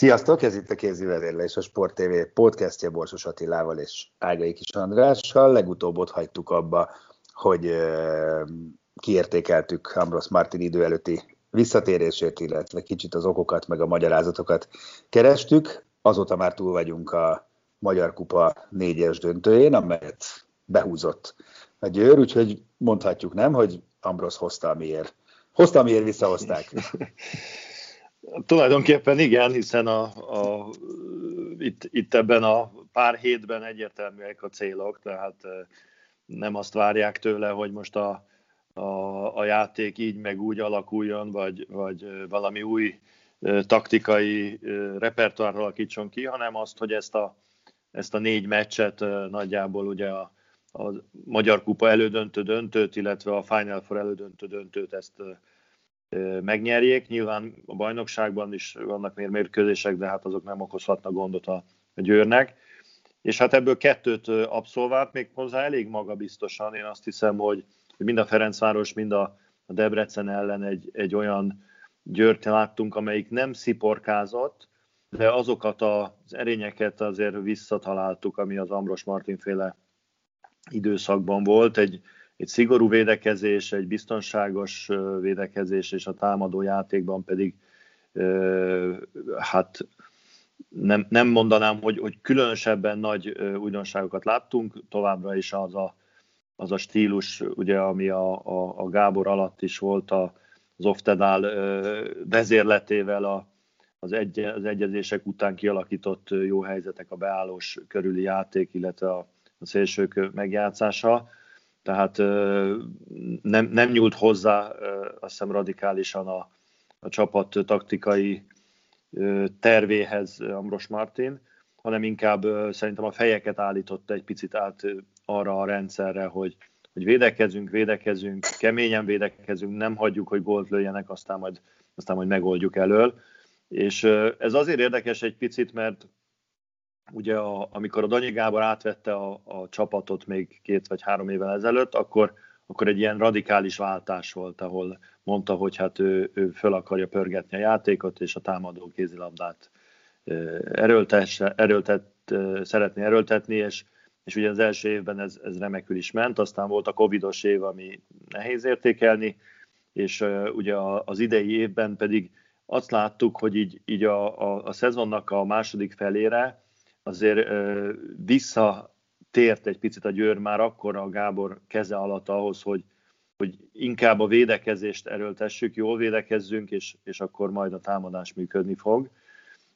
Sziasztok, ez itt a Kézi Vezérlés, a Sport TV podcastja Borsos Attilával és Ágai Kis Andrással. Legutóbb ott hagytuk abba, hogy kiértékeltük Ambros Martin idő előtti visszatérését, illetve kicsit az okokat, meg a magyarázatokat kerestük. Azóta már túl vagyunk a Magyar Kupa négyes döntőjén, amelyet behúzott a Győr, úgyhogy mondhatjuk nem, hogy Ambros hozta, amiért, hozta, amiért visszahozták. Tulajdonképpen igen, hiszen a, a, itt, itt ebben a pár hétben egyértelműek a célok, tehát nem azt várják tőle, hogy most a, a, a játék így meg úgy alakuljon, vagy, vagy valami új taktikai repertoár alakítson ki, hanem azt, hogy ezt a, ezt a négy meccset nagyjából ugye a, a Magyar Kupa elődöntő döntőt, illetve a Final Four elődöntő döntőt ezt megnyerjék. Nyilván a bajnokságban is vannak még mérkőzések, de hát azok nem okozhatnak gondot a, Győrnek. És hát ebből kettőt abszolvált, még hozzá elég magabiztosan. Én azt hiszem, hogy, mind a Ferencváros, mind a Debrecen ellen egy, egy olyan Győrt láttunk, amelyik nem sziporkázott, de azokat az erényeket azért visszataláltuk, ami az Ambros Martin féle időszakban volt. Egy, egy szigorú védekezés, egy biztonságos védekezés, és a támadó játékban pedig hát nem, nem mondanám, hogy, hogy különösebben nagy újdonságokat láttunk, továbbra is az a, az a stílus, ugye, ami a, a, a Gábor alatt is volt a, az Oftedál vezérletével a, az, egy, az egyezések után kialakított jó helyzetek, a beállós körüli játék, illetve a, a szélsők megjátszása tehát nem, nem nyúlt hozzá azt hiszem radikálisan a, a csapat taktikai tervéhez Ambros Martin, hanem inkább szerintem a fejeket állította egy picit át arra a rendszerre, hogy, hogy védekezünk, védekezünk, keményen védekezünk, nem hagyjuk, hogy gólt lőjenek, aztán majd, aztán majd megoldjuk elől. És ez azért érdekes egy picit, mert ugye a, amikor a Danyi Gábor átvette a, a csapatot még két vagy három évvel ezelőtt, akkor, akkor egy ilyen radikális váltás volt, ahol mondta, hogy hát ő, ő föl akarja pörgetni a játékot, és a támadó kézilabdát erőltet, szeretné erőltetni, és, és ugye az első évben ez, ez remekül is ment, aztán volt a covidos év, ami nehéz értékelni, és ugye az idei évben pedig azt láttuk, hogy így, így a, a, a szezonnak a második felére azért visszatért egy picit a Győr már akkor a Gábor keze alatt ahhoz, hogy, hogy inkább a védekezést erőltessük, jól védekezzünk, és, és akkor majd a támadás működni fog.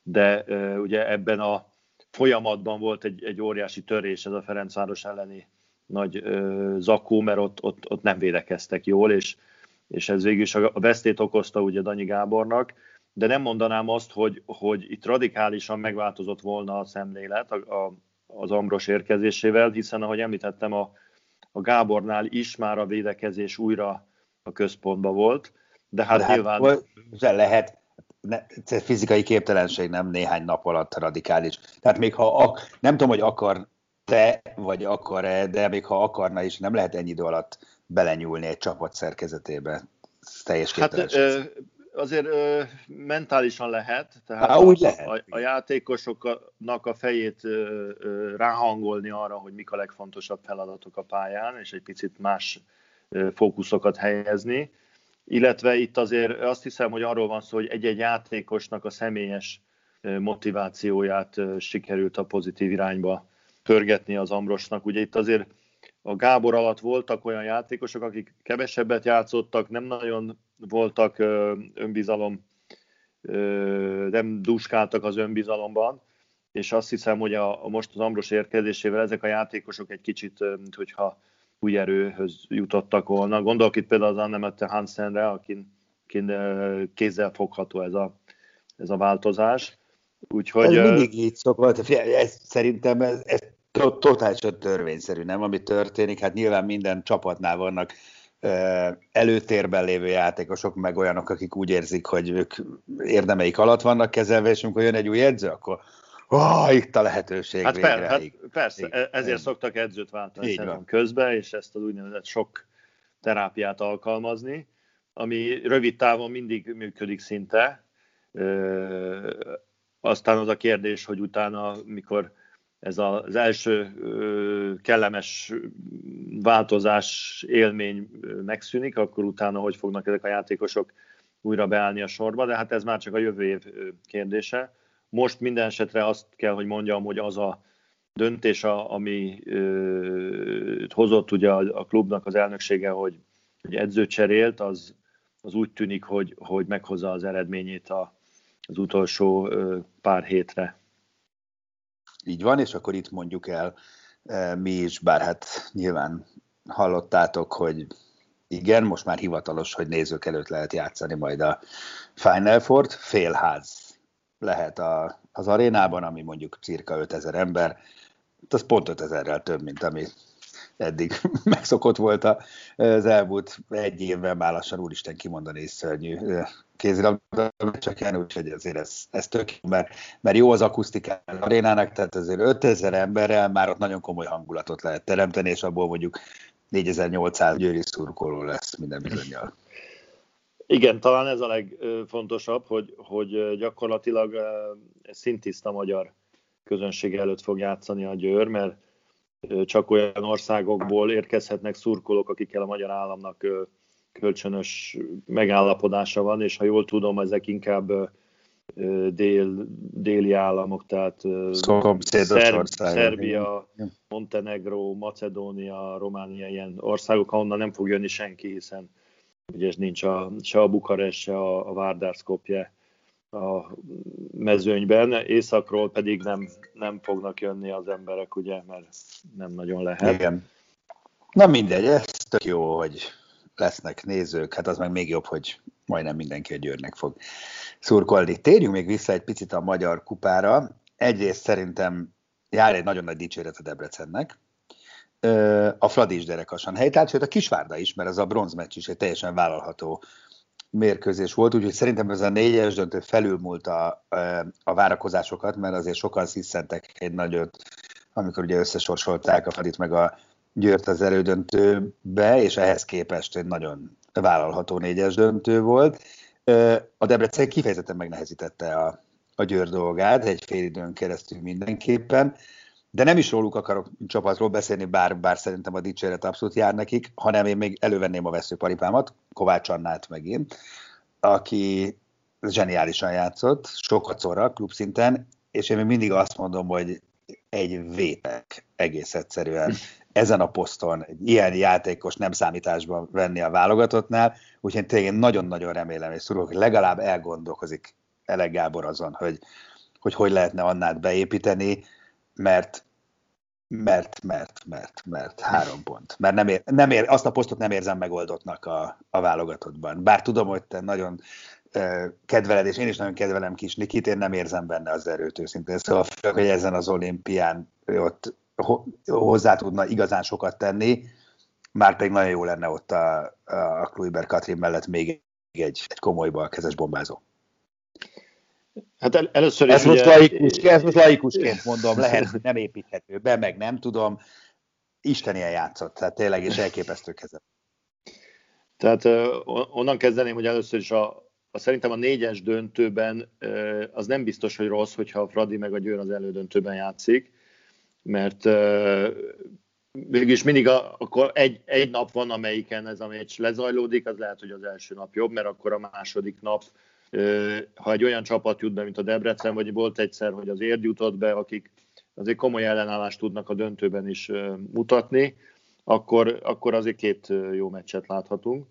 De ugye ebben a folyamatban volt egy, egy óriási törés ez a Ferencváros elleni nagy ö, zakó, mert ott, ott, ott nem védekeztek jól, és, és ez végül is a vesztét okozta ugye Danyi Gábornak, de nem mondanám azt, hogy, hogy itt radikálisan megváltozott volna a szemlélet a, a, az Ambros érkezésével, hiszen ahogy említettem, a, a Gábornál is már a védekezés újra a központban volt, de hát, de hát nyilván... lehet, ne, fizikai képtelenség nem néhány nap alatt radikális. Tehát még ha ak, nem tudom, hogy akar te, vagy akar-e, de még ha akarna is, nem lehet ennyi idő alatt belenyúlni egy csapat szerkezetébe. teljes Hát azért ö, mentálisan lehet, tehát Há, úgy a, lehet. A, a játékosoknak a fejét ö, ö, ráhangolni arra, hogy mik a legfontosabb feladatok a pályán, és egy picit más ö, fókuszokat helyezni. Illetve itt azért azt hiszem, hogy arról van szó, hogy egy-egy játékosnak a személyes motivációját sikerült a pozitív irányba pörgetni az Ambrosnak. Ugye itt azért a Gábor alatt voltak olyan játékosok, akik kevesebbet játszottak, nem nagyon voltak önbizalom, nem duskáltak az önbizalomban, és azt hiszem, hogy a, a most az Ambros érkezésével ezek a játékosok egy kicsit, hogyha új erőhöz jutottak volna. Gondolok itt például az Annemette Hansenre, akin, akin kézzel fogható ez a, ez a változás. Úgyhogy, ez mindig így szokott. Ez, szerintem ez, ez totálisan törvényszerű, nem? Ami történik, hát nyilván minden csapatnál vannak előtérben lévő játékosok, meg olyanok, akik úgy érzik, hogy ők érdemeik alatt vannak kezelve, és amikor jön egy új edző, akkor oh, itt a lehetőség hát végre. Per, hát persze, Igen. ezért szoktak edzőt váltani közben, és ezt az úgynevezett sok terápiát alkalmazni, ami rövid távon mindig működik szinte. Aztán az a kérdés, hogy utána, mikor ez az első kellemes változás élmény megszűnik, akkor utána hogy fognak ezek a játékosok újra beállni a sorba, de hát ez már csak a jövő év kérdése. Most minden esetre azt kell, hogy mondjam, hogy az a döntés, ami hozott ugye a, klubnak az elnöksége, hogy, hogy edzőt cserélt, az, az úgy tűnik, hogy, hogy meghozza az eredményét a, az utolsó pár hétre. Így van, és akkor itt mondjuk el e, mi is, bár hát nyilván hallottátok, hogy igen, most már hivatalos, hogy nézők előtt lehet játszani majd a Final Four-t, félház lehet a, az arénában, ami mondjuk cirka 5000 ember, az pont 5000-rel több, mint ami eddig megszokott volt az elmúlt egy évben, már lassan úristen kimondani is szörnyű kézilabda meccseken, úgyhogy azért ez, ez tök mert, mert jó az akusztika az arénának, tehát azért 5000 emberrel már ott nagyon komoly hangulatot lehet teremteni, és abból mondjuk 4800 győri szurkoló lesz minden bizonyal. Igen, talán ez a legfontosabb, hogy, hogy gyakorlatilag szintiszta magyar közönség előtt fog játszani a Győr, mert csak olyan országokból érkezhetnek szurkolók, akikkel a magyar államnak kölcsönös megállapodása van, és ha jól tudom, ezek inkább dél, déli államok, tehát Szer- Szerbia, Montenegro, Macedónia, Románia, ilyen országok, ahonnan nem fog jönni senki, hiszen ugye nincs a, se a Bukarest, se a, a Várdár a mezőnyben, északról pedig nem, nem fognak jönni az emberek, ugye, mert nem nagyon lehet. Igen. Na mindegy, ez tök jó, hogy lesznek nézők, hát az meg még jobb, hogy majdnem mindenki a Győrnek fog szurkolni. Térjünk még vissza egy picit a magyar kupára. Egyrészt szerintem jár egy nagyon nagy dicséret a Debrecennek. A Fradi is derekasan helytált, sőt a Kisvárda is, mert ez a bronzmeccs is egy teljesen vállalható mérkőzés volt, úgyhogy szerintem ez a négyes döntő felülmúlt a, a várakozásokat, mert azért sokan sziszentek egy nagyot, amikor ugye összesorsolták a Fadit meg a Győrt az elődöntőbe, és ehhez képest egy nagyon vállalható négyes döntő volt. A Debrecen kifejezetten megnehezítette a, a Győr dolgát, egy fél időn keresztül mindenképpen, de nem is róluk akarok csapatról beszélni, bár, bár szerintem a dicséret abszolút jár nekik, hanem én még elővenném a veszőparipámat, Kovács Annát megint, aki zseniálisan játszott, sokat szorra klubszinten, és én még mindig azt mondom, hogy egy vétek egész egyszerűen. Ezen a poszton egy ilyen játékos nem számításban venni a válogatottnál, úgyhogy tényleg nagyon-nagyon remélem, és szurok, legalább elgondolkozik Elek Gábor azon, hogy, hogy hogy lehetne Annát beépíteni, mert mert, mert, mert, mert három pont. Mert nem ér, nem ér, azt a posztot nem érzem megoldottnak a, a válogatottban. Bár tudom, hogy te nagyon uh, kedveled, és én is nagyon kedvelem kis Nikit, én nem érzem benne az erőt őszintén. Szóval főleg, hogy ezen az olimpián ott hozzá tudna igazán sokat tenni, már pedig nagyon jó lenne ott a, a Kluiber Katrin mellett még egy, egy komoly balkezes bombázó. Hát el, először is ez, ugye... most laikus, ez most laikusként mondom, lehet, hogy nem építhető be, meg nem tudom. Isten ilyen játszott, tehát tényleg is elképesztő kezet. Tehát onnan kezdeném, hogy először is a, a szerintem a négyes döntőben az nem biztos, hogy rossz, hogyha a Fradi meg a Győr az elődöntőben játszik, mert mégis mindig a, akkor egy, egy nap van, amelyiken ez a meccs lezajlódik, az lehet, hogy az első nap jobb, mert akkor a második nap ha egy olyan csapat jut be, mint a Debrecen, vagy volt egyszer, hogy az Érd jutott be, akik azért komoly ellenállást tudnak a döntőben is mutatni, akkor, akkor azért két jó meccset láthatunk.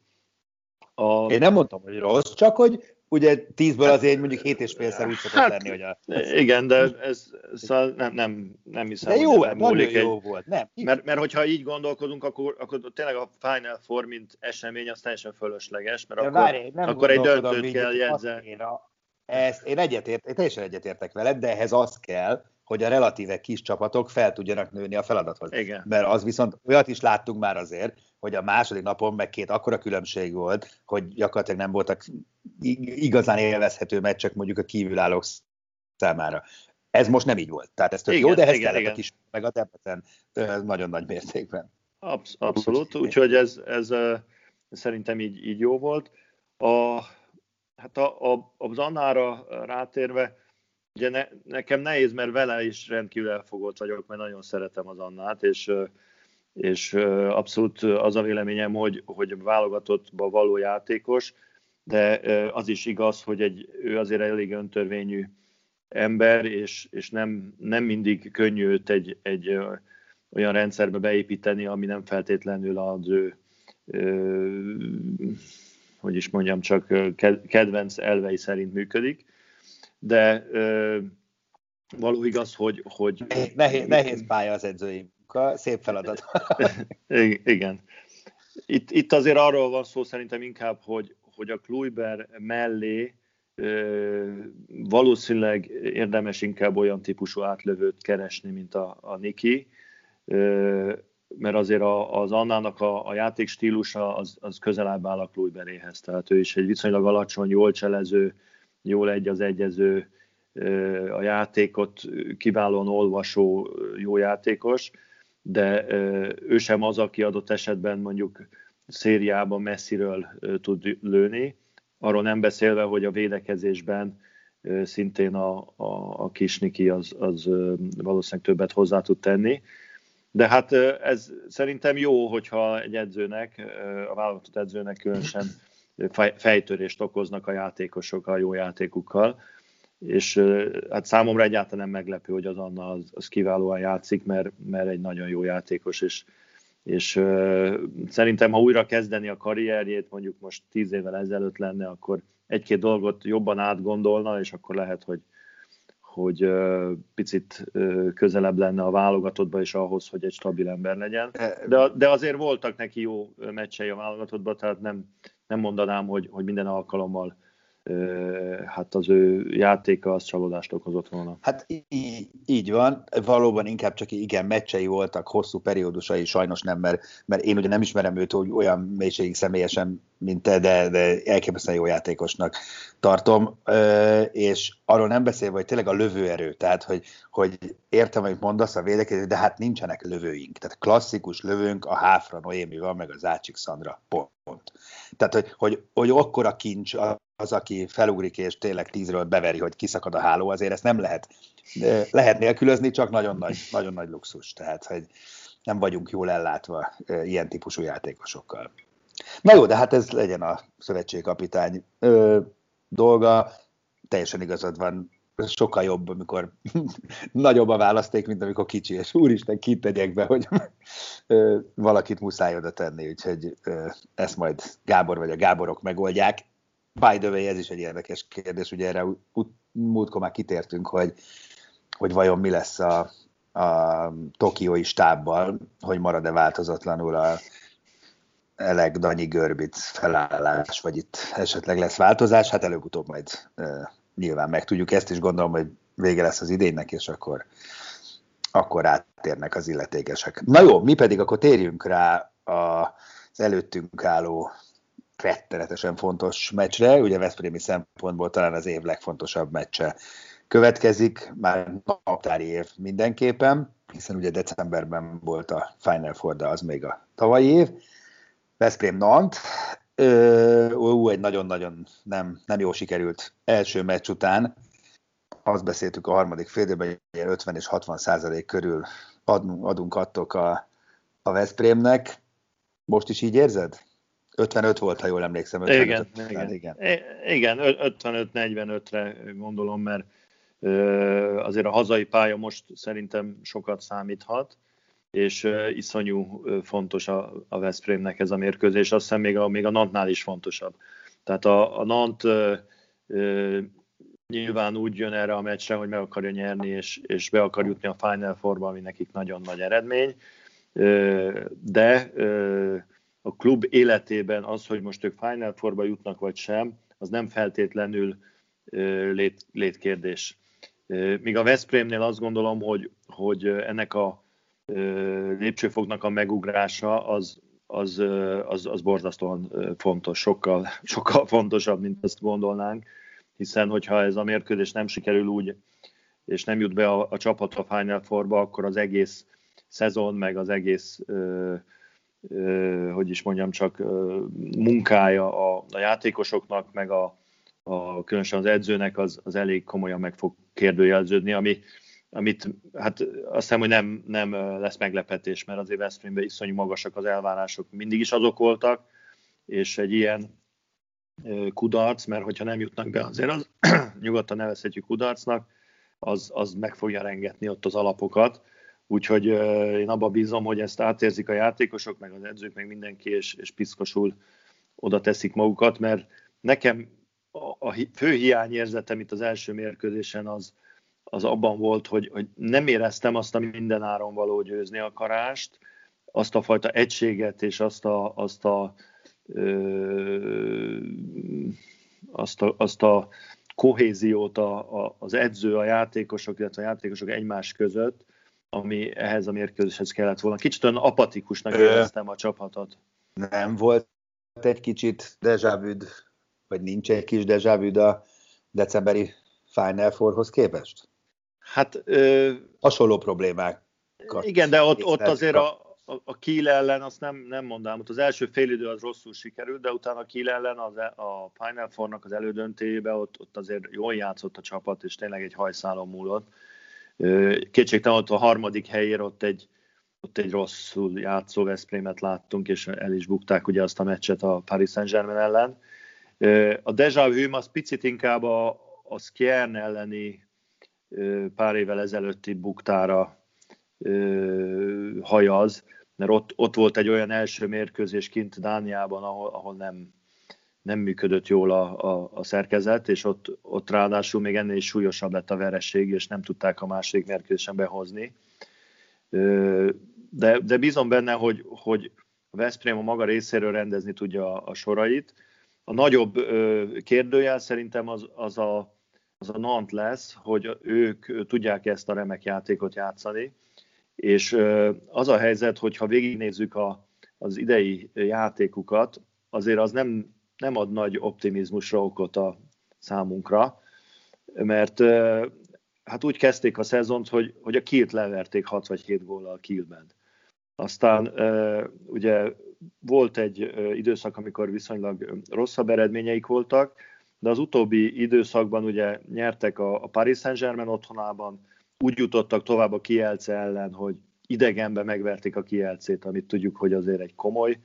A... Én nem mondtam, hogy rossz, csak hogy ugye tízből azért mondjuk hét és félszer úgy szokott hát, lenni, hogy a... Igen, de ez, szóval nem, nem, nem hiszem, de jó, hogy múlik jó egy... volt. Nem. Mert, mert hogyha így gondolkodunk, akkor, akkor tényleg a Final Four, mint esemény, az teljesen fölösleges, mert de akkor, várj, nem akkor egy döntőt kell jegyzni. Ezt én egyetért, én teljesen egyetértek veled, de ehhez az kell, hogy a relatíve kis csapatok fel tudjanak nőni a feladathoz. Igen. Mert az viszont olyat is láttunk már azért, hogy a második napon meg két akkora különbség volt, hogy gyakorlatilag nem voltak igazán élvezhető meccsek mondjuk a kívülállók számára. Ez most nem így volt. Tehát ez tök igen, jó, de ehhez igen, kellett igen. a kis, meg a Debrecen nagyon nagy mértékben. Absz- abszolút, úgyhogy ez, ez, ez szerintem így, így jó volt. A, hát a, a, az Annára rátérve, ugye ne, nekem nehéz, mert vele is rendkívül elfogott vagyok, mert nagyon szeretem az Annát, és és abszolút az a véleményem, hogy, hogy válogatottba való játékos, de az is igaz, hogy egy, ő azért elég öntörvényű ember, és, és nem, nem mindig könnyű őt egy, egy olyan rendszerbe beépíteni, ami nem feltétlenül az ő, hogy is mondjam, csak kedvenc elvei szerint működik. De való igaz, hogy... hogy nehéz, nehéz pálya az edzői munka, szép feladat. Igen. Itt, itt azért arról van szó szerintem inkább, hogy, hogy a Kluiber mellé ö, valószínűleg érdemes inkább olyan típusú átlövőt keresni, mint a, a Niki, ö, mert azért a, az Annának a, a játék stílusa az, az közelebb áll a Kluiberéhez, tehát ő is egy viszonylag alacsony, jól cselező, jól egy az egyező, a játékot kiválóan olvasó jó játékos, de ő sem az, aki adott esetben mondjuk szériában messziről tud lőni. Arról nem beszélve, hogy a védekezésben szintén a, a, a kisniki az, az valószínűleg többet hozzá tud tenni. De hát ez szerintem jó, hogyha egy edzőnek, a válogatott edzőnek különösen fejtörést okoznak a játékosok a jó játékukkal, és hát számomra egyáltalán nem meglepő, hogy az Anna az, az kiválóan játszik, mert, mert egy nagyon jó játékos, és, és uh, szerintem, ha újra kezdeni a karrierjét, mondjuk most tíz évvel ezelőtt lenne, akkor egy-két dolgot jobban átgondolna, és akkor lehet, hogy, hogy uh, picit uh, közelebb lenne a válogatottba, és ahhoz, hogy egy stabil ember legyen. De, de azért voltak neki jó meccsei a válogatottba, tehát nem, nem mondanám, hogy, hogy minden alkalommal hát az ő játéka az csalódást okozott volna. Hát így, így van, valóban inkább csak igen, meccsei voltak, hosszú periódusai, sajnos nem, mert, mert én ugye nem ismerem őt hogy olyan mélységig személyesen, mint te, de, de elképesztően jó játékosnak tartom, és arról nem beszélve, hogy tényleg a lövőerő, tehát hogy, hogy értem, amit mondasz a védekezés, de hát nincsenek lövőink, tehát klasszikus lövőnk a Háfra Noémi van, meg az Ácsik Szandra, pont. Tehát, hogy, hogy, hogy akkora kincs az, aki felugrik és tényleg tízről beveri, hogy kiszakad a háló, azért ezt nem lehet, lehet nélkülözni, csak nagyon nagy, nagyon nagy luxus. Tehát, hogy nem vagyunk jól ellátva ilyen típusú játékosokkal. Na jó, de hát ez legyen a szövetségkapitány dolga. Teljesen igazad van, sokkal jobb, amikor nagyobb a választék, mint amikor kicsi, és úristen, kit tegyek be, hogy valakit muszáj oda tenni, úgyhogy ezt majd Gábor vagy a Gáborok megoldják. By the way, ez is egy érdekes kérdés, ugye erre múltkor már kitértünk, hogy, hogy vajon mi lesz a, a tokiói stábbal, hogy marad-e változatlanul a Eleg, Danyi, Görbic felállás, vagy itt esetleg lesz változás, hát előbb-utóbb majd nyilván megtudjuk ezt, és gondolom, hogy vége lesz az idénynek, és akkor, akkor átérnek az illetékesek. Na jó, mi pedig akkor térjünk rá az előttünk álló rettenetesen fontos meccsre, ugye Veszprémi szempontból talán az év legfontosabb meccse következik, már naptári év mindenképpen, hiszen ugye decemberben volt a Final Four, de az még a tavalyi év. Veszprém Nant, ú, egy nagyon-nagyon nem, nem jó sikerült első meccs után, azt beszéltük a harmadik félidőben, hogy 50 és 60 százalék körül adunk, adunk adtok a, a Veszprémnek. Most is így érzed? 55 volt, ha jól emlékszem. 55, igen, 50, igen. igen. igen 55-45-re gondolom, mert Azért a hazai pálya most szerintem sokat számíthat, és iszonyú fontos a, a Veszprémnek ez a mérkőzés, azt hiszem még a, még a Nantnál is fontosabb. Tehát a, a Nant nyilván úgy jön erre a meccsre, hogy meg akarja nyerni, és, és be akar jutni a Final Four-ba, ami nekik nagyon nagy eredmény, de a klub életében az, hogy most ők Final Four-ba jutnak vagy sem, az nem feltétlenül lét, létkérdés. Míg a Veszprémnél azt gondolom, hogy, hogy ennek a lépcsőfoknak a megugrása az, az, az, az borzasztóan fontos, sokkal, sokkal fontosabb, mint ezt gondolnánk, hiszen hogyha ez a mérkőzés nem sikerül úgy, és nem jut be a, a csapat a Final Four-ba, akkor az egész szezon, meg az egész ö, ö, hogy is mondjam, csak ö, munkája a, a játékosoknak, meg a, a, különösen az edzőnek az, az elég komolyan meg fog kérdőjelződni, ami, amit hát azt hiszem, hogy nem, nem lesz meglepetés, mert azért Veszprémben iszonyú magasak az elvárások, mindig is azok voltak, és egy ilyen kudarc, mert hogyha nem jutnak be, azért az nyugodtan nevezhetjük kudarcnak, az, az meg fogja rengetni ott az alapokat. Úgyhogy én abba bízom, hogy ezt átérzik a játékosok, meg az edzők, meg mindenki, és, és piszkosul oda teszik magukat, mert nekem a, a fő hiányérzetem itt az első mérkőzésen az, az abban volt, hogy, hogy nem éreztem azt a mindenáron való győzni akarást, azt a fajta egységet és azt a, azt a, ö, azt a, azt a kohéziót a, a, az edző, a játékosok, illetve a játékosok egymás között, ami ehhez a mérkőzéshez kellett volna. Kicsit olyan apatikusnak éreztem a csapatot. Nem volt egy kicsit dejavüd, vagy nincs egy kis dejavüd a decemberi Final Fourhoz képest? Hát... Ö... Hasonló problémák. Igen, de ott, ott azért a, a, a Kiel ellen azt nem, nem mondám, ott az első idő az rosszul sikerült, de utána a Kiel ellen az, e- a Final Four-nak az elődöntéjébe ott, ott azért jól játszott a csapat, és tényleg egy hajszálon múlott. Kétségtelen ott a harmadik helyér ott egy, ott egy rosszul játszó Veszprémet láttunk, és el is bukták ugye azt a meccset a Paris Saint-Germain ellen. A Deja Vu az picit inkább a, a Skjern elleni pár évvel ezelőtti buktára hajaz, mert ott, ott volt egy olyan első mérkőzés kint Dániában, ahol, ahol nem, nem működött jól a, a, a szerkezet, és ott, ott ráadásul még ennél is súlyosabb lett a vereség, és nem tudták a második mérkőzésen behozni. De, de bízom benne, hogy, hogy a Veszprém a maga részéről rendezni tudja a, a sorait. A nagyobb kérdőjel szerintem az, az, a, az a Nant lesz, hogy ők tudják ezt a remek játékot játszani, és az a helyzet, hogy ha végignézzük a, az idei játékukat, azért az nem, nem ad nagy optimizmusra okot a számunkra, mert hát úgy kezdték a szezont, hogy, hogy a Kilt leverték 6 vagy 7 góllal Kielben. Aztán ugye volt egy időszak, amikor viszonylag rosszabb eredményeik voltak, de az utóbbi időszakban ugye nyertek a, a Paris Saint-Germain otthonában, úgy jutottak tovább a Kielce ellen, hogy idegenbe megverték a Kielcét, amit tudjuk, hogy azért egy komoly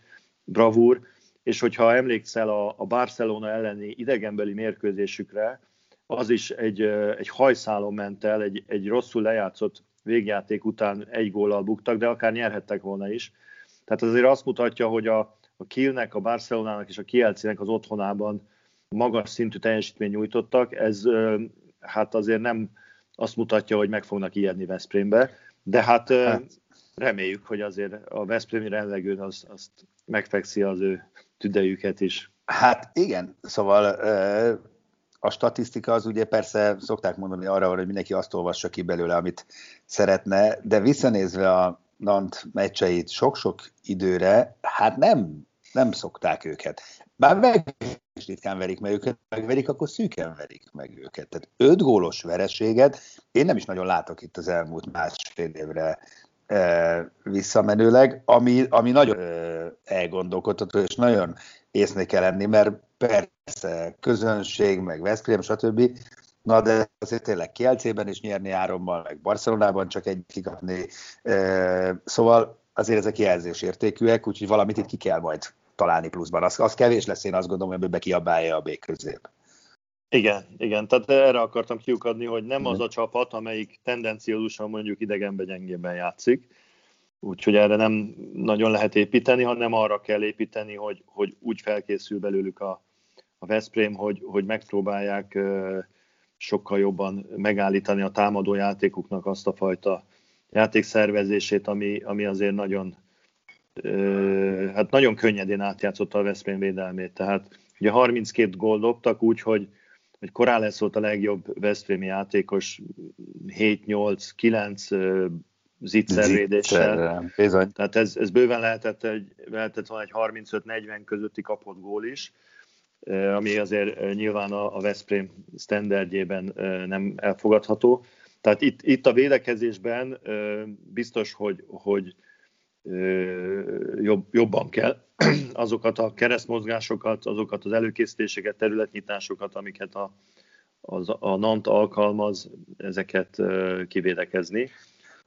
bravúr, és hogyha emlékszel a, a Barcelona elleni idegenbeli mérkőzésükre, az is egy, egy hajszálon ment el, egy, egy rosszul lejátszott végjáték után egy góllal buktak, de akár nyerhettek volna is. Tehát azért azt mutatja, hogy a, a Kielnek, a Barcelonának és a Kielcének az otthonában magas szintű teljesítmény nyújtottak. Ez hát azért nem azt mutatja, hogy meg fognak ijedni Veszprémbe, de hát, hát. reméljük, hogy azért a Veszprémi rendelgőn az, azt megfekszi az ő tüdejüket is. Hát igen, szóval a statisztika az ugye persze szokták mondani arra, hogy mindenki azt olvassa ki belőle, amit szeretne, de visszanézve a Nant meccseit sok-sok időre, hát nem, nem szokták őket. Bár meg is ritkán verik meg őket, megverik, akkor szűken verik meg őket. Tehát öt gólos vereséget én nem is nagyon látok itt az elmúlt másfél évre e, visszamenőleg, ami, ami nagyon e, elgondolkodható, és nagyon észnél kell lenni, mert persze közönség, meg Veszprém, stb. Na de azért tényleg Kielcében is nyerni árommal, meg Barcelonában csak egy kikapni. E, szóval azért ezek jelzésértékűek, úgyhogy valamit itt ki kell majd találni pluszban. Az, az kevés lesz, én azt gondolom, hogy ebbe kiabálja a B közép. Igen, igen, tehát erre akartam kiukadni, hogy nem az a csapat, amelyik tendenciózusan mondjuk idegenben gyengében játszik, úgyhogy erre nem nagyon lehet építeni, hanem arra kell építeni, hogy, hogy úgy felkészül belőlük a, a Veszprém, hogy, hogy megpróbálják sokkal jobban megállítani a támadó játékuknak azt a fajta játékszervezését, ami, ami azért nagyon hát nagyon könnyedén átjátszotta a Veszprém védelmét. Tehát ugye 32 gól dobtak úgy, hogy, hogy lesz volt a legjobb Veszprémi játékos 7-8-9 zicservédéssel. Bizony. Tehát ez, ez bőven lehetett, egy, lehetett volna egy 35-40 közötti kapott gól is, ami azért nyilván a, a Veszprém standardjében nem elfogadható. Tehát itt, itt a védekezésben biztos, hogy, hogy jobb, jobban kell azokat a keresztmozgásokat, azokat az előkészítéseket, területnyitásokat, amiket a, az, a NANT alkalmaz, ezeket kivédekezni.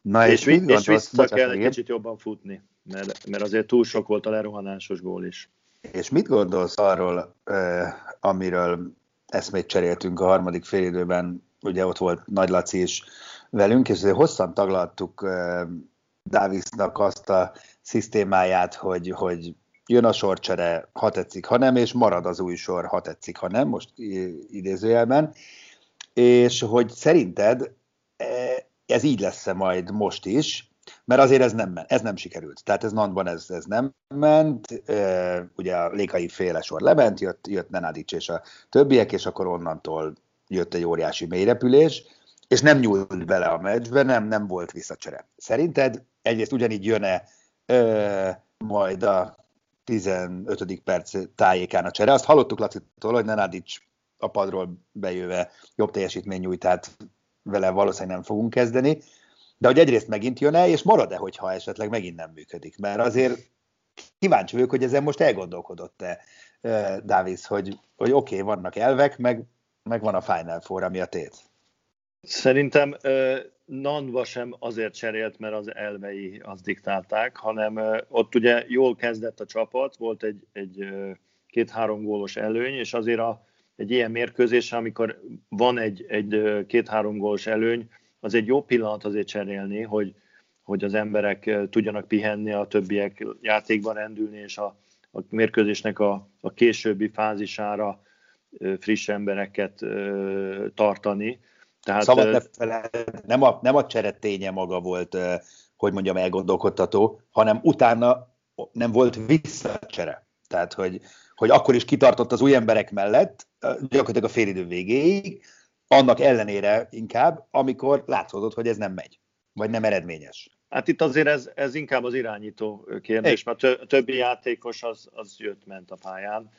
Na és, és, és vissza kell egy kicsit jobban futni, mert, mert azért túl sok volt a lerohanásos gól is. És mit gondolsz arról, eh, amiről eszmét cseréltünk a harmadik félidőben, ugye ott volt Nagy Laci is velünk, és hosszan taglaltuk eh, Davisnak azt a szisztémáját, hogy, hogy jön a sorcsere, ha tetszik, ha nem, és marad az új sor, ha tetszik, ha nem, most idézőjelben, és hogy szerinted eh, ez így lesz-e majd most is, mert azért ez nem, ez nem sikerült. Tehát ez Nantban ez, ez nem ment, e, ugye a Lékai féle sor lement, jött, jött Nenadics és a többiek, és akkor onnantól jött egy óriási mélyrepülés, és nem nyúlt bele a meccsbe, nem, nem volt visszacsere. Szerinted egyrészt ugyanígy jön-e e, majd a 15. perc tájékán a csere? Azt hallottuk Lacitól, hogy Nenadics a padról bejöve jobb teljesítmény nyújt, tehát vele valószínűleg nem fogunk kezdeni, de hogy egyrészt megint jön-e, és marad-e, hogyha esetleg megint nem működik. Mert azért kíváncsi vagyok, hogy ezen most elgondolkodott-e Davis, hogy, hogy oké, okay, vannak elvek, meg, meg van a Final Four, ami a tét. Szerintem Nanva sem azért cserélt, mert az elvei azt diktálták, hanem ott ugye jól kezdett a csapat, volt egy, egy két-három gólos előny, és azért a, egy ilyen mérkőzés, amikor van egy, egy két-három gólos előny, az egy jó pillanat azért cserélni, hogy, hogy az emberek tudjanak pihenni, a többiek játékban rendülni, és a, a mérkőzésnek a, a későbbi fázisára friss embereket tartani. Tehát, Szabad ne feled, nem a, nem a csereténye maga volt, hogy mondjam, elgondolkodtató, hanem utána nem volt visszacsere. Tehát, hogy, hogy akkor is kitartott az új emberek mellett, gyakorlatilag a félidő végéig, annak ellenére inkább, amikor látszódott, hogy ez nem megy, vagy nem eredményes. Hát itt azért ez, ez inkább az irányító kérdés, mert a többi játékos az, az jött-ment a pályán,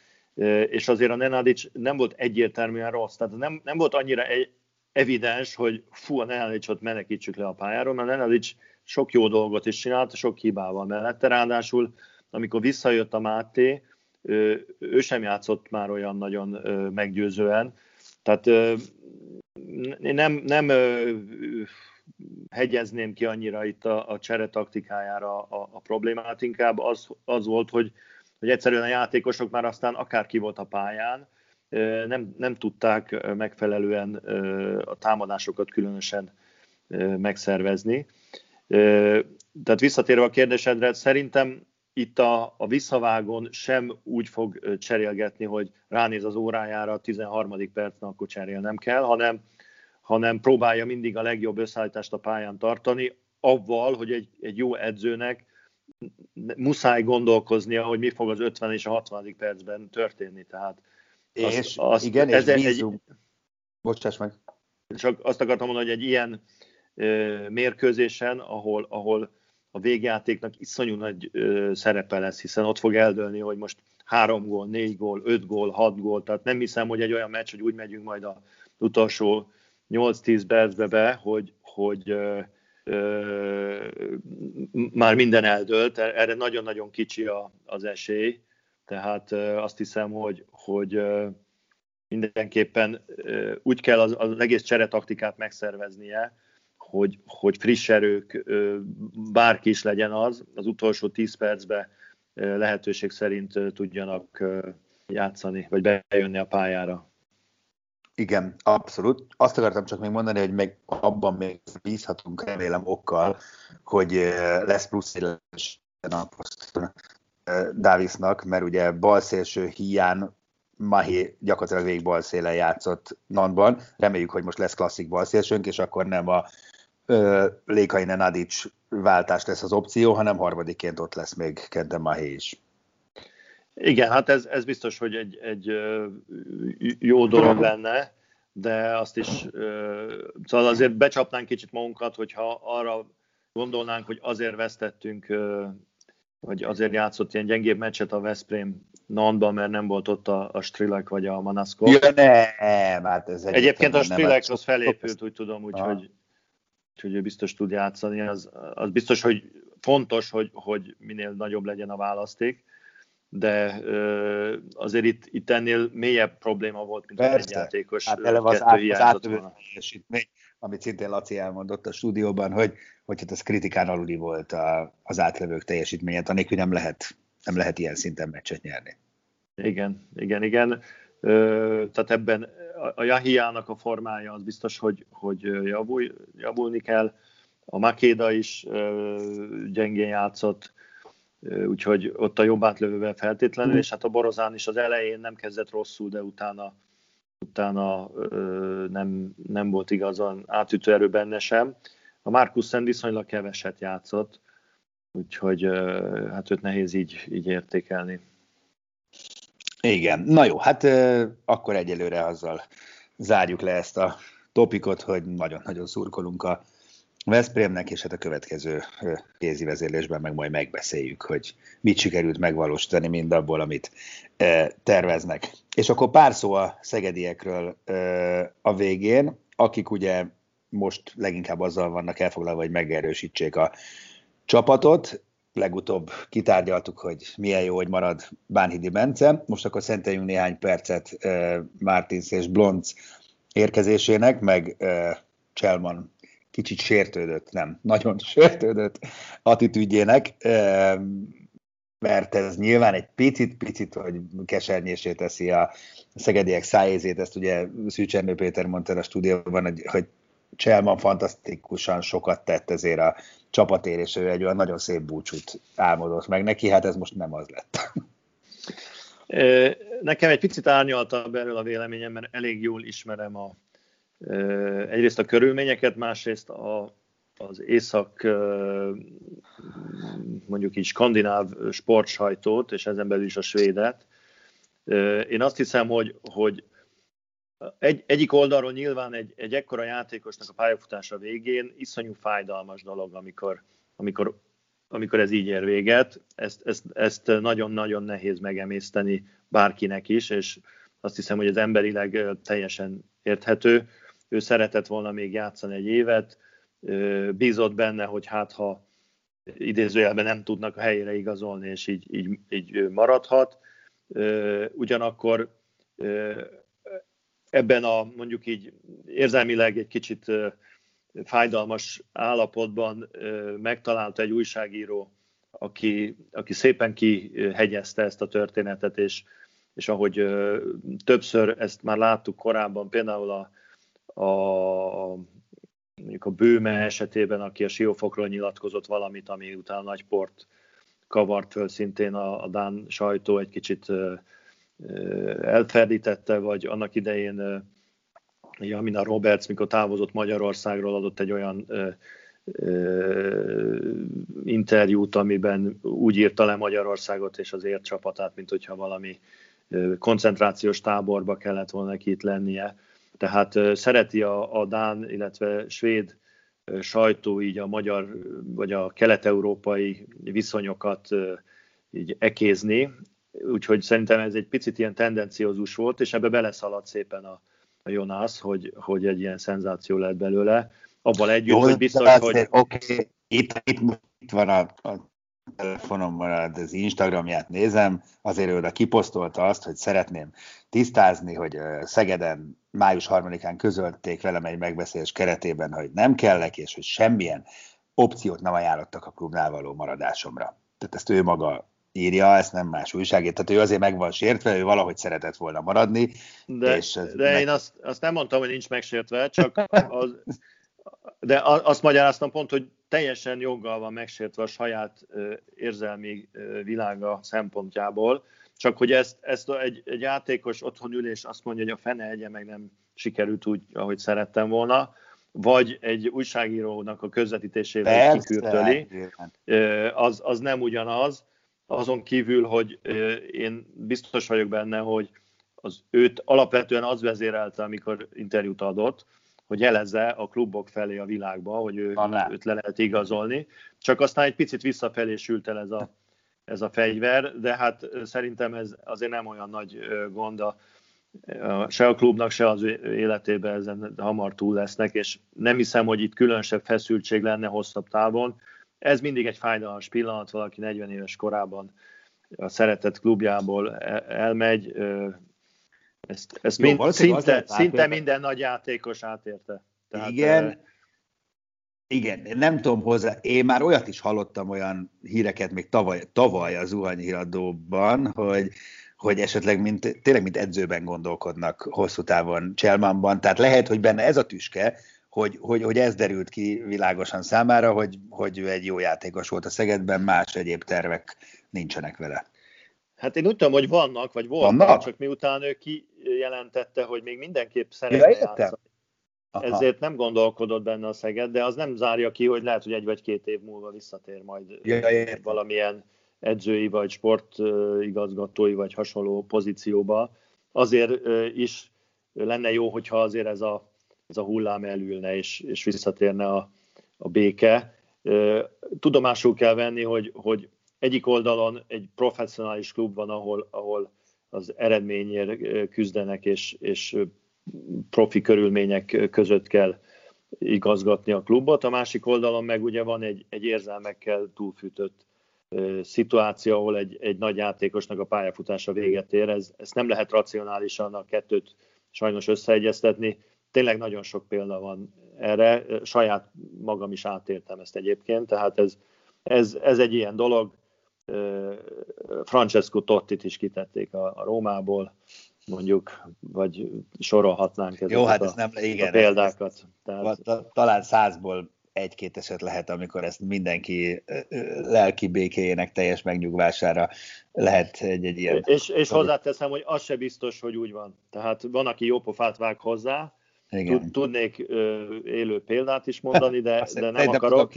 és azért a Nenadic nem volt egyértelműen rossz, tehát nem, nem volt annyira egy, evidens, hogy fú, a Nenadicsot menekítsük le a pályáról, mert a Nenadic sok jó dolgot is csinált, sok hibával mellette, ráadásul amikor visszajött a Máté, ő, sem játszott már olyan nagyon meggyőzően, tehát nem, nem hegyezném ki annyira itt a, a csere taktikájára a, a problémát, inkább az, az volt, hogy, hogy egyszerűen a játékosok már aztán akár ki volt a pályán, nem, nem tudták megfelelően a támadásokat különösen megszervezni. Tehát visszatérve a kérdésedre, szerintem itt a, a visszavágon sem úgy fog cserélgetni, hogy ránéz az órájára a 13. percben, akkor cserélnem kell, hanem, hanem próbálja mindig a legjobb összeállítást a pályán tartani, avval, hogy egy, egy jó edzőnek muszáj gondolkoznia, hogy mi fog az 50 és a 60. percben történni. Tehát és az, az, igen, ez és bízunk. Egy, Bocsáss meg. Csak azt akartam mondani, hogy egy ilyen ö, mérkőzésen, ahol, ahol a végjátéknak iszonyú nagy ö, szerepe lesz, hiszen ott fog eldőlni, hogy most három gól, négy gól, öt gól, hat gól, tehát nem hiszem, hogy egy olyan meccs, hogy úgy megyünk majd az utolsó 8-10 percbe be, hogy, hogy ö, ö, már minden eldőlt, erre nagyon-nagyon kicsi a, az esély, tehát azt hiszem, hogy, hogy mindenképpen úgy kell az, az egész cseretaktikát megszerveznie, hogy, hogy friss erők, bárki is legyen az, az utolsó 10 percben lehetőség szerint tudjanak játszani, vagy bejönni a pályára. Igen, abszolút. Azt akartam csak még mondani, hogy meg abban még bízhatunk, remélem okkal, hogy lesz plusz egy a Davisnak, mert ugye balszélső hiány Mahé gyakorlatilag végig balszélen játszott Nanban. Reméljük, hogy most lesz klasszik balszélsőnk, és akkor nem a Lékainen Nadic váltás lesz az opció, hanem harmadikként ott lesz még Kenten Mahé is. Igen, hát ez, ez biztos, hogy egy, egy jó dolog lenne, de azt is, szóval azért becsapnánk kicsit magunkat, hogyha arra gondolnánk, hogy azért vesztettünk, vagy azért játszott ilyen gyengébb meccset a Veszprém Nantban, mert nem volt ott a, a Strilek vagy a Manaszko. Ja, nem, hát ez Egyébként a Strilek az felépült, úgy tudom, úgyhogy úgyhogy ő biztos tud játszani. Az, az biztos, hogy fontos, hogy, hogy minél nagyobb legyen a választék, de ö, azért itt, itt ennél mélyebb probléma volt, mint Persze. egy játékos. Hát eleve az, át, az teljesítmény, amit szintén Laci elmondott a stúdióban, hogy, hogy hát ez kritikán aluli volt a, az átlövők teljesítménye, anélkül nem lehet, nem lehet ilyen szinten meccset nyerni. Igen, igen, igen. Ö, tehát ebben a Jahiának a formája az biztos, hogy, hogy javul, javulni kell. A Makéda is gyengén játszott, úgyhogy ott a jobb átlövővel feltétlenül, és hát a Borozán is az elején nem kezdett rosszul, de utána, utána nem, nem volt igazán átütő erő benne sem. A Markussen viszonylag keveset játszott, úgyhogy hát őt nehéz így, így értékelni. Igen, na jó, hát akkor egyelőre azzal zárjuk le ezt a topikot, hogy nagyon-nagyon szurkolunk a Veszprémnek, és hát a következő kézi vezérlésben meg majd megbeszéljük, hogy mit sikerült megvalósítani mindabból, amit terveznek. És akkor pár szó a szegediekről a végén, akik ugye most leginkább azzal vannak elfoglalva, hogy megerősítsék a csapatot legutóbb kitárgyaltuk, hogy milyen jó, hogy marad Bánhidi Bence. Most akkor szenteljünk néhány percet uh, Martins és Blonc érkezésének, meg uh, Cselman kicsit sértődött, nem, nagyon sértődött attitűdjének, mert ez nyilván egy picit-picit, hogy kesernyésé teszi a szegediek szájézét, ezt ugye Szűcsernő Péter mondta a stúdióban, hogy, hogy Cselman fantasztikusan sokat tett ezért a ő egy olyan nagyon szép búcsút álmodott meg neki, hát ez most nem az lett. Nekem egy picit árnyaltabb erről a véleményem, mert elég jól ismerem a, egyrészt a körülményeket, másrészt a, az észak, mondjuk így skandináv sportsajtót, és ezen belül is a svédet. Én azt hiszem, hogy, hogy egy, egyik oldalról nyilván egy, egy ekkora játékosnak a pályafutása végén iszonyú fájdalmas dolog, amikor, amikor, amikor ez így ér véget. Ezt, ezt, ezt nagyon-nagyon nehéz megemészteni bárkinek is, és azt hiszem, hogy ez emberileg teljesen érthető. Ő szeretett volna még játszani egy évet, bízott benne, hogy hát ha idézőjelben nem tudnak a helyére igazolni, és így, így, így maradhat. Ugyanakkor ebben a mondjuk így érzelmileg egy kicsit fájdalmas állapotban megtalálta egy újságíró, aki, aki szépen kihegyezte ezt a történetet, és, és ahogy többször ezt már láttuk korábban, például a, a mondjuk a Bőme esetében, aki a Siófokról nyilatkozott valamit, ami utána nagy port kavart föl szintén a, a Dán sajtó egy kicsit elferdítette, vagy annak idején Jamina Roberts, mikor távozott Magyarországról, adott egy olyan interjút, amiben úgy írta le Magyarországot és az ért csapatát, mint hogyha valami koncentrációs táborba kellett volna neki itt lennie. Tehát szereti a, a Dán, illetve svéd sajtó így a magyar vagy a kelet-európai viszonyokat így ekézni, úgyhogy szerintem ez egy picit ilyen tendenciózus volt, és ebbe beleszaladt szépen a, a Jonas, hogy, hogy egy ilyen szenzáció lett belőle. Abban együtt, Jó, hogy biztos, hogy... Oké, okay. itt, itt, itt van a, a telefonomban az Instagramját nézem, azért ő oda kiposztolta azt, hogy szeretném tisztázni, hogy Szegeden május 3-án közölték velem egy megbeszélés keretében, hogy nem kellek, és hogy semmilyen opciót nem ajánlottak a klubnál való maradásomra. Tehát ezt ő maga írja, ezt nem más újságért, tehát ő azért meg van sértve, ő valahogy szeretett volna maradni. De, és de meg... én azt, azt nem mondtam, hogy nincs megsértve, csak az, de azt magyaráztam pont, hogy teljesen joggal van megsértve a saját érzelmi világa szempontjából, csak hogy ezt, ezt egy, egy játékos otthon ülés azt mondja, hogy a fene egye meg nem sikerült úgy, ahogy szerettem volna, vagy egy újságírónak a közvetítésével kikürtöli, az, az nem ugyanaz. Azon kívül, hogy én biztos vagyok benne, hogy az őt alapvetően az vezérelte, amikor interjút adott, hogy jelezze a klubok felé a világba, hogy ő, őt le lehet igazolni. Csak aztán egy picit visszafelé sült el ez a, ez a fegyver, de hát szerintem ez azért nem olyan nagy gond a, se a klubnak, se az életében ezen hamar túl lesznek, és nem hiszem, hogy itt különösebb feszültség lenne hosszabb távon. Ez mindig egy fájdalmas pillanat, valaki 40 éves korában a szeretett klubjából e-, elmegy, ezt, ezt Jó, mind, szinte, szinte minden nagy játékos átérte. Tehát, igen, igen, nem tudom hozzá, én már olyat is hallottam, olyan híreket még tavaly, tavaly az zuhanyhíradóban, hogy, hogy esetleg mint, tényleg mint edzőben gondolkodnak hosszú távon Cselmanban, tehát lehet, hogy benne ez a tüske, hogy, hogy, hogy ez derült ki világosan számára, hogy, hogy ő egy jó játékos volt a Szegedben, más egyéb tervek nincsenek vele. Hát én úgy tudom, hogy vannak, vagy voltak, vannak? csak miután ő kijelentette, hogy még mindenképp szeretne ja, játszani. Aha. Ezért nem gondolkodott benne a Szeged, de az nem zárja ki, hogy lehet, hogy egy vagy két év múlva visszatér majd ja, valamilyen edzői, vagy sportigazgatói, vagy hasonló pozícióba. Azért is lenne jó, hogyha azért ez a, ez a hullám elülne, és, és visszatérne a, a béke. Tudomásul kell venni, hogy, hogy egyik oldalon egy professzionális klub van, ahol, ahol az eredményért küzdenek, és, és profi körülmények között kell igazgatni a klubot, a másik oldalon meg ugye van egy, egy érzelmekkel túlfűtött szituáció, ahol egy, egy nagy játékosnak a pályafutása véget ér. Ez, ezt nem lehet racionálisan a kettőt sajnos összeegyeztetni. Tényleg nagyon sok példa van erre, saját magam is átértem ezt egyébként, tehát ez, ez, ez egy ilyen dolog. Francesco Tottit is kitették a, a Rómából, mondjuk, vagy sorolhatnánk ezeket Jó, hát a, ez nem, igen, a példákat. Tehát... Talán százból egy-két eset lehet, amikor ezt mindenki lelki békéjének teljes megnyugvására lehet egy, egy ilyen... És, és hozzáteszem, hogy az se biztos, hogy úgy van. Tehát van, aki jó pofát vág hozzá, igen. Tudnék élő példát is mondani, de, de nem akarok.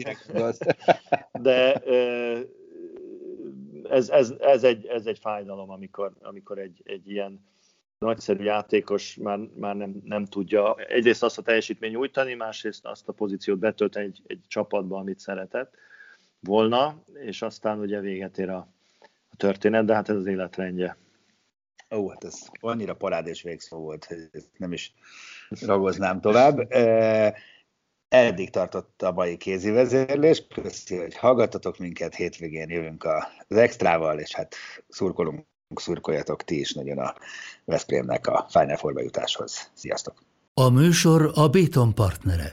De ez, ez, ez, egy, ez egy fájdalom, amikor, amikor egy, egy ilyen nagyszerű játékos már, már nem, nem tudja egyrészt azt a teljesítmény nyújtani, másrészt azt a pozíciót betölteni egy, egy csapatba, amit szeretett volna, és aztán ugye véget ér a, a történet, de hát ez az életrendje. Ó, hát ez annyira parád és végszó volt, hogy nem is ragoznám tovább. E, eddig tartott a mai kézi vezérlés. Köszönjük, hogy hallgattatok minket, hétvégén jövünk az extrával, és hát szurkolunk szurkoljatok ti is nagyon a Veszprémnek a Final Four jutáshoz. Sziasztok! A műsor a Béton partnere.